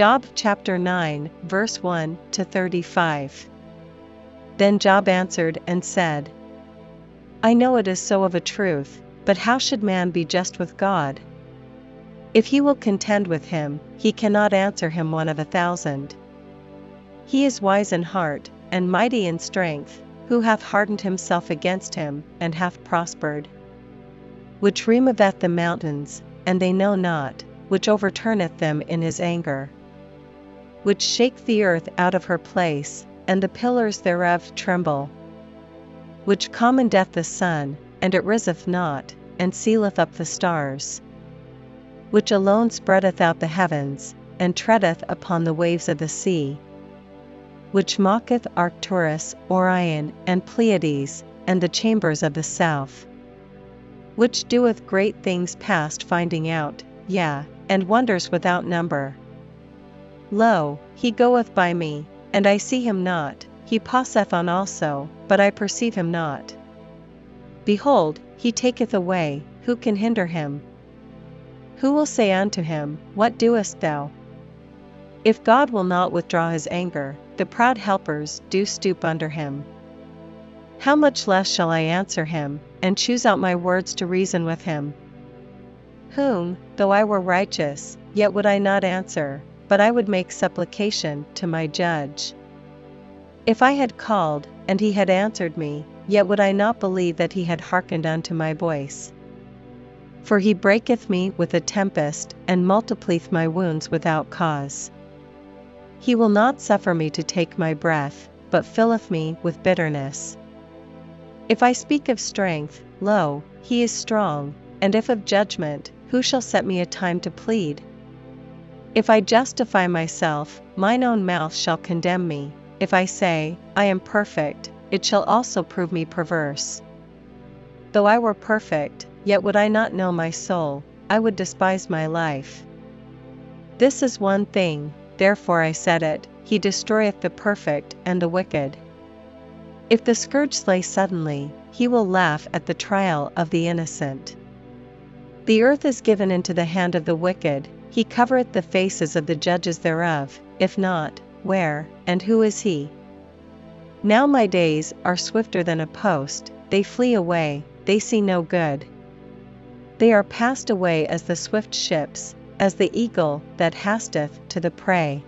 Job chapter 9, verse 1 to 35. Then Job answered and said, I know it is so of a truth, but how should man be just with God? If he will contend with him, he cannot answer him one of a thousand. He is wise in heart, and mighty in strength, who hath hardened himself against him, and hath prospered. Which removeth the mountains, and they know not, which overturneth them in his anger. Which shake the earth out of her place, and the pillars thereof tremble. Which commandeth the sun, and it riseth not, and sealeth up the stars. Which alone spreadeth out the heavens, and treadeth upon the waves of the sea. Which mocketh Arcturus, Orion, and Pleiades, and the chambers of the south. Which doeth great things past finding out, yea, and wonders without number. Lo, he goeth by me, and I see him not, he passeth on also, but I perceive him not. Behold, he taketh away, who can hinder him? Who will say unto him, What doest thou? If God will not withdraw his anger, the proud helpers do stoop under him. How much less shall I answer him, and choose out my words to reason with him? Whom, though I were righteous, yet would I not answer, but I would make supplication to my judge. If I had called, and he had answered me, yet would I not believe that he had hearkened unto my voice. For he breaketh me with a tempest, and multiplieth my wounds without cause. He will not suffer me to take my breath, but filleth me with bitterness. If I speak of strength, lo, he is strong, and if of judgment, who shall set me a time to plead? If I justify myself, mine own mouth shall condemn me. If I say, I am perfect, it shall also prove me perverse. Though I were perfect, yet would I not know my soul, I would despise my life. This is one thing, therefore I said it, He destroyeth the perfect and the wicked. If the scourge slay suddenly, He will laugh at the trial of the innocent. The earth is given into the hand of the wicked, he covereth the faces of the judges thereof, if not, where, and who is he? Now my days are swifter than a post, they flee away, they see no good. They are passed away as the swift ships, as the eagle that hasteth to the prey.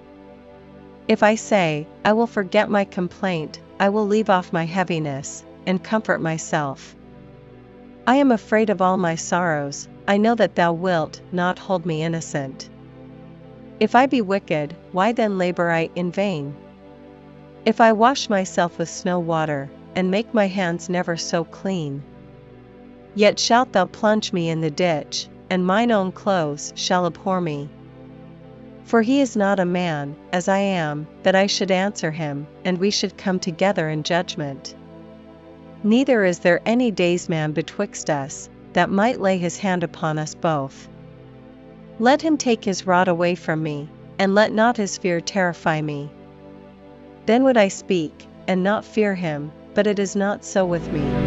If I say, I will forget my complaint, I will leave off my heaviness, and comfort myself. I am afraid of all my sorrows, I know that thou wilt not hold me innocent. If I be wicked, why then labor I in vain? If I wash myself with snow water, and make my hands never so clean, yet shalt thou plunge me in the ditch, and mine own clothes shall abhor me. For he is not a man, as I am, that I should answer him, and we should come together in judgment. Neither is there any daysman betwixt us, that might lay his hand upon us both. Let him take his rod away from me, and let not his fear terrify me. Then would I speak, and not fear him, but it is not so with me.